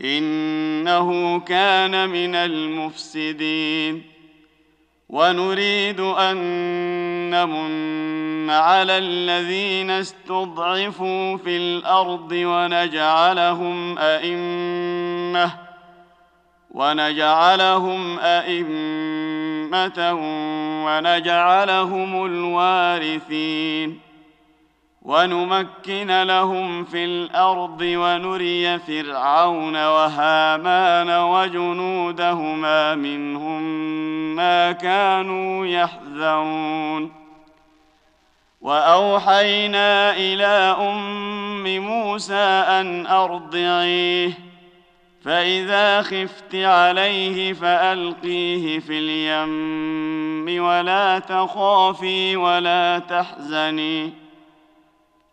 إنه كان من المفسدين. ونريد أن نمن على الذين استضعفوا في الأرض ونجعلهم أئمة ونجعلهم أئمة ونجعلهم الوارثين. ونمكن لهم في الأرض ونري فرعون وهامان وجنودهما منهم ما كانوا يحذرون. وأوحينا إلى أم موسى أن أرضعيه فإذا خفت عليه فألقيه في اليم ولا تخافي ولا تحزني.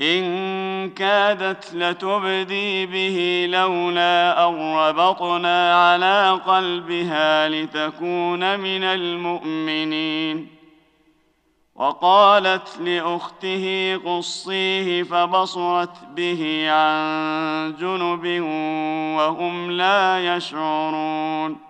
إن كادت لتبدي به لولا أن ربطنا على قلبها لتكون من المؤمنين. وقالت لأخته قصيه فبصرت به عن جنب وهم لا يشعرون.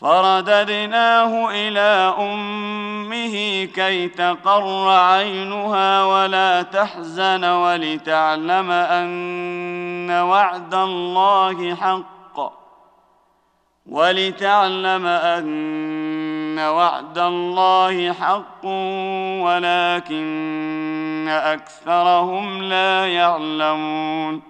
فرددناه إلى أمه كي تقر عينها ولا تحزن ولتعلم أن وعد الله حق ولتعلم أن وعد الله حق ولكن أكثرهم لا يعلمون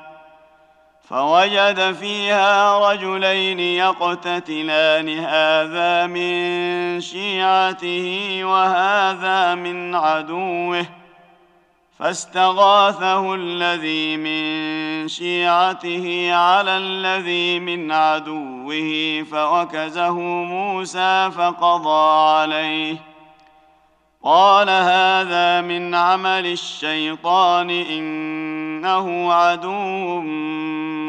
فوجد فيها رجلين يقتتلان هذا من شيعته وهذا من عدوه. فاستغاثه الذي من شيعته على الذي من عدوه فوكزه موسى فقضى عليه. قال هذا من عمل الشيطان إنه عدو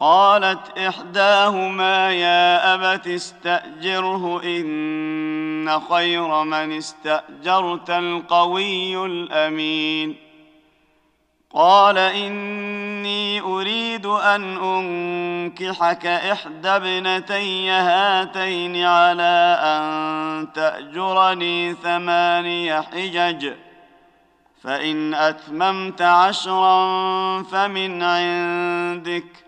قالت إحداهما يا أبت استأجره إن خير من استأجرت القوي الأمين. قال إني أريد أن أنكحك إحدى ابنتي هاتين على أن تأجرني ثماني حجج فإن أتممت عشرا فمن عندك.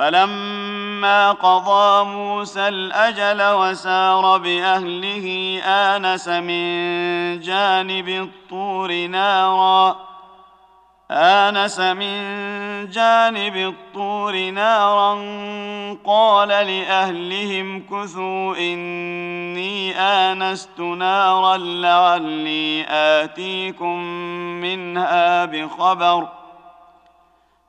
فلما قضى موسى الأجل وسار بأهله آنس من جانب الطور نارا آنس من جانب الطور نارا قال لأهلهم كثوا إني آنست نارا لعلي آتيكم منها بخبر ۖ.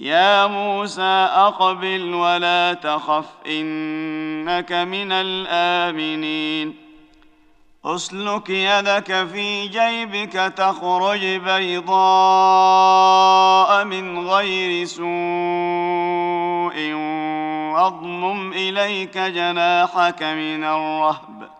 يا موسى أقبل ولا تخف إنك من الآمنين. أسلك يدك في جيبك تخرج بيضاء من غير سوء واضمم إليك جناحك من الرهب.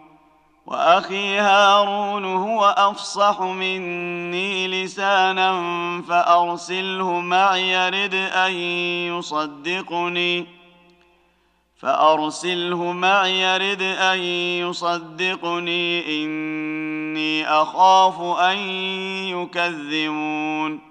وأخي هارون هو أفصح مني لسانا فأرسله معي رد أن يصدقني. فأرسله معي يرد أن يصدقني. إني أخاف أن يكذبون.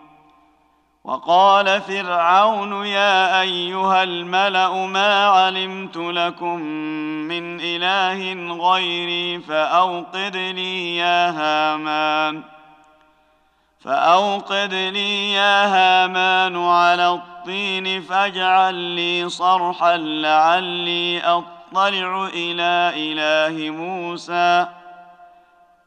وقال فرعون يا أيها الملأ ما علمت لكم من إله غيري فأوقد لي يا هامان فأوقد لي يا هامان على الطين فاجعل لي صرحا لعلي أطلع إلى إله موسى.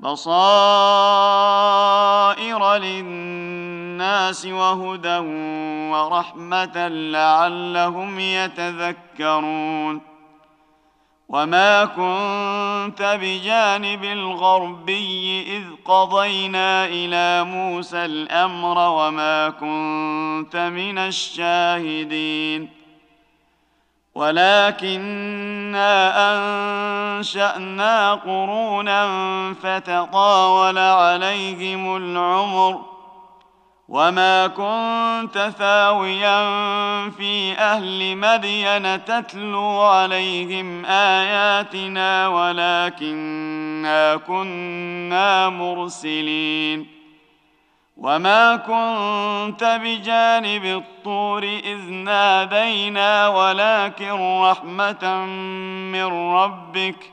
بصائر للناس وهدى ورحمة لعلهم يتذكرون. وما كنت بجانب الغربي إذ قضينا إلى موسى الأمر وما كنت من الشاهدين. ولكنا أنشأنا قرونا فتطاول عليهم العمر وما كنت ثاويا في أهل مدين تتلو عليهم آياتنا ولكنا كنا مرسلين. وما كنت بجانب الطور اذ نادينا ولكن رحمه من ربك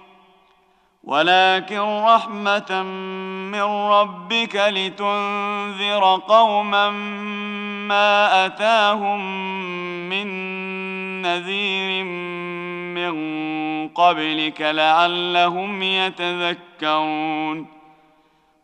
ولكن رحمة من ربك لتنذر قوما ما أتاهم من نذير من قبلك لعلهم يتذكرون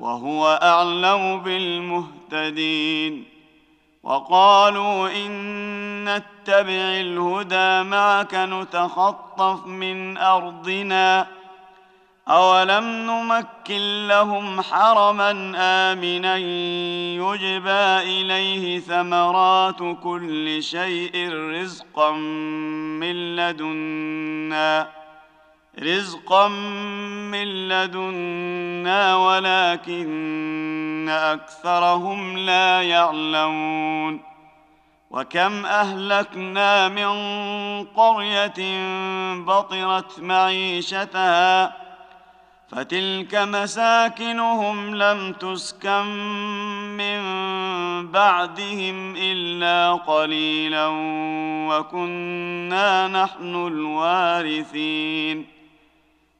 وهو أعلم بالمهتدين وقالوا إن نتبع الهدى معك نتخطف من أرضنا أولم نمكن لهم حرما آمنا يجبى إليه ثمرات كل شيء رزقا من لدنا رزقا من لدنا ولكن اكثرهم لا يعلمون وكم اهلكنا من قريه بطرت معيشتها فتلك مساكنهم لم تسكن من بعدهم الا قليلا وكنا نحن الوارثين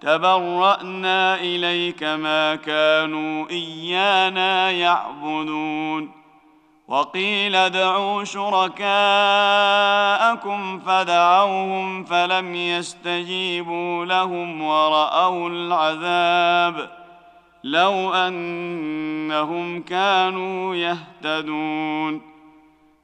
تبرأنا إليك ما كانوا إيانا يعبدون. وقيل ادعوا شركاءكم فدعوهم فلم يستجيبوا لهم ورأوا العذاب. لو أنهم كانوا يهتدون.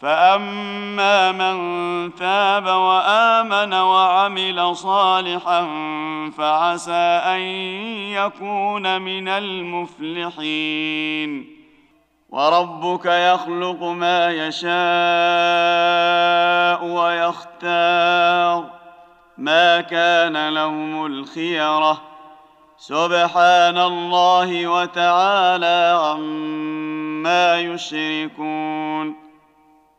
فاما من تاب وامن وعمل صالحا فعسى ان يكون من المفلحين وربك يخلق ما يشاء ويختار ما كان لهم الخيره سبحان الله وتعالى عما يشركون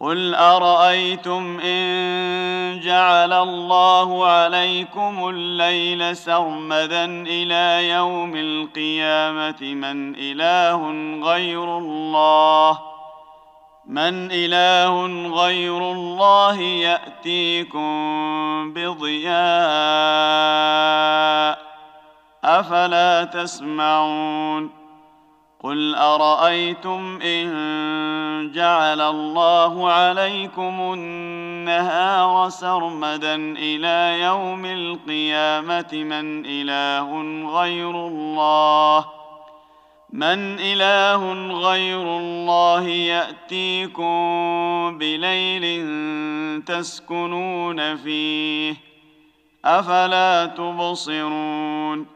قل ارايتم ان جعل الله عليكم الليل سرمدا إلى يوم القيامه من اله غير الله من اله غير الله ياتيكم بضياء افلا تسمعون قل ارايتم ان جعل الله عليكم النهار سرمدا إلى يوم القيامه من اله غير الله من اله غير الله ياتيكم بليل تسكنون فيه افلا تبصرون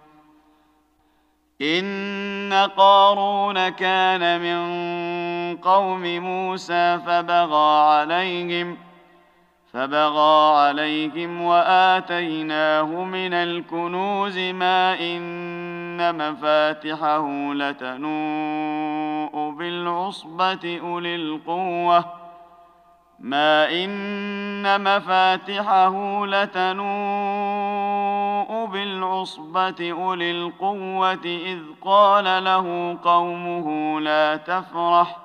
ان قارون كان من قوم موسى فبغى عليهم فبغى عليهم واتيناه من الكنوز ما ان مفاتحه لتنوء بالعصبه اولي القوه ما ان مفاتحه لتنوء بالعصبة أولي القوة إذ قال له قومه لا تفرح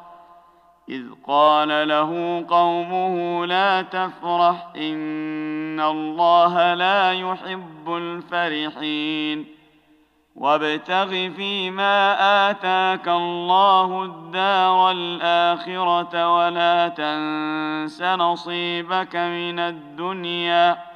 إذ قال له قومه لا تفرح إن الله لا يحب الفرحين. وابتغ فيما آتاك الله الدار الآخرة ولا تنس نصيبك من الدنيا.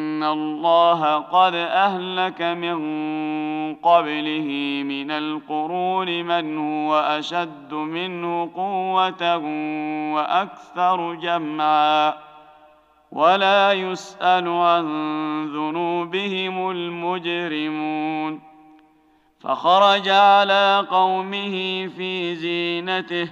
الله قد اهلك من قبله من القرون من هو اشد منه قوه وأكثر جمعا ولا يسأل عن ذنوبهم المجرمون فخرج على قومه في زينته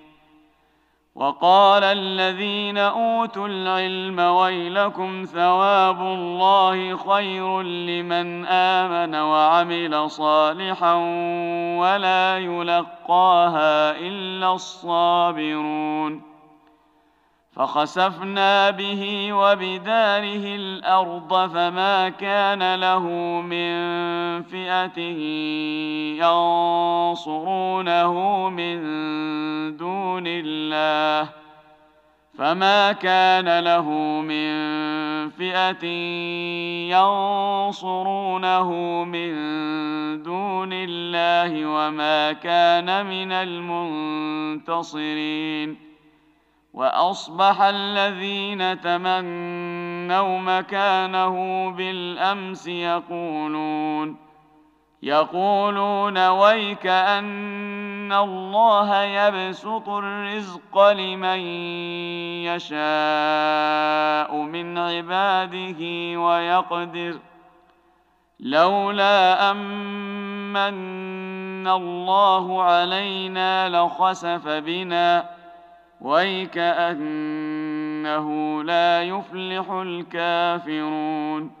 وقال الذين أوتوا العلم ويلكم ثواب الله خير لمن آمن وعمل صالحا ولا يلقاها إلا الصابرون فخسفنا به وبداره الأرض فما كان له من فئة ينصرونه من دون الله فما كان له من فئة ينصرونه من دون الله وما كان من المنتصرين وأصبح الذين تمنوا مكانه بالأمس يقولون يقولون ويك أن الله يبسط الرزق لمن يشاء من عباده ويقدر لولا أمن الله علينا لخسف بنا ويكأنه لا يفلح الكافرون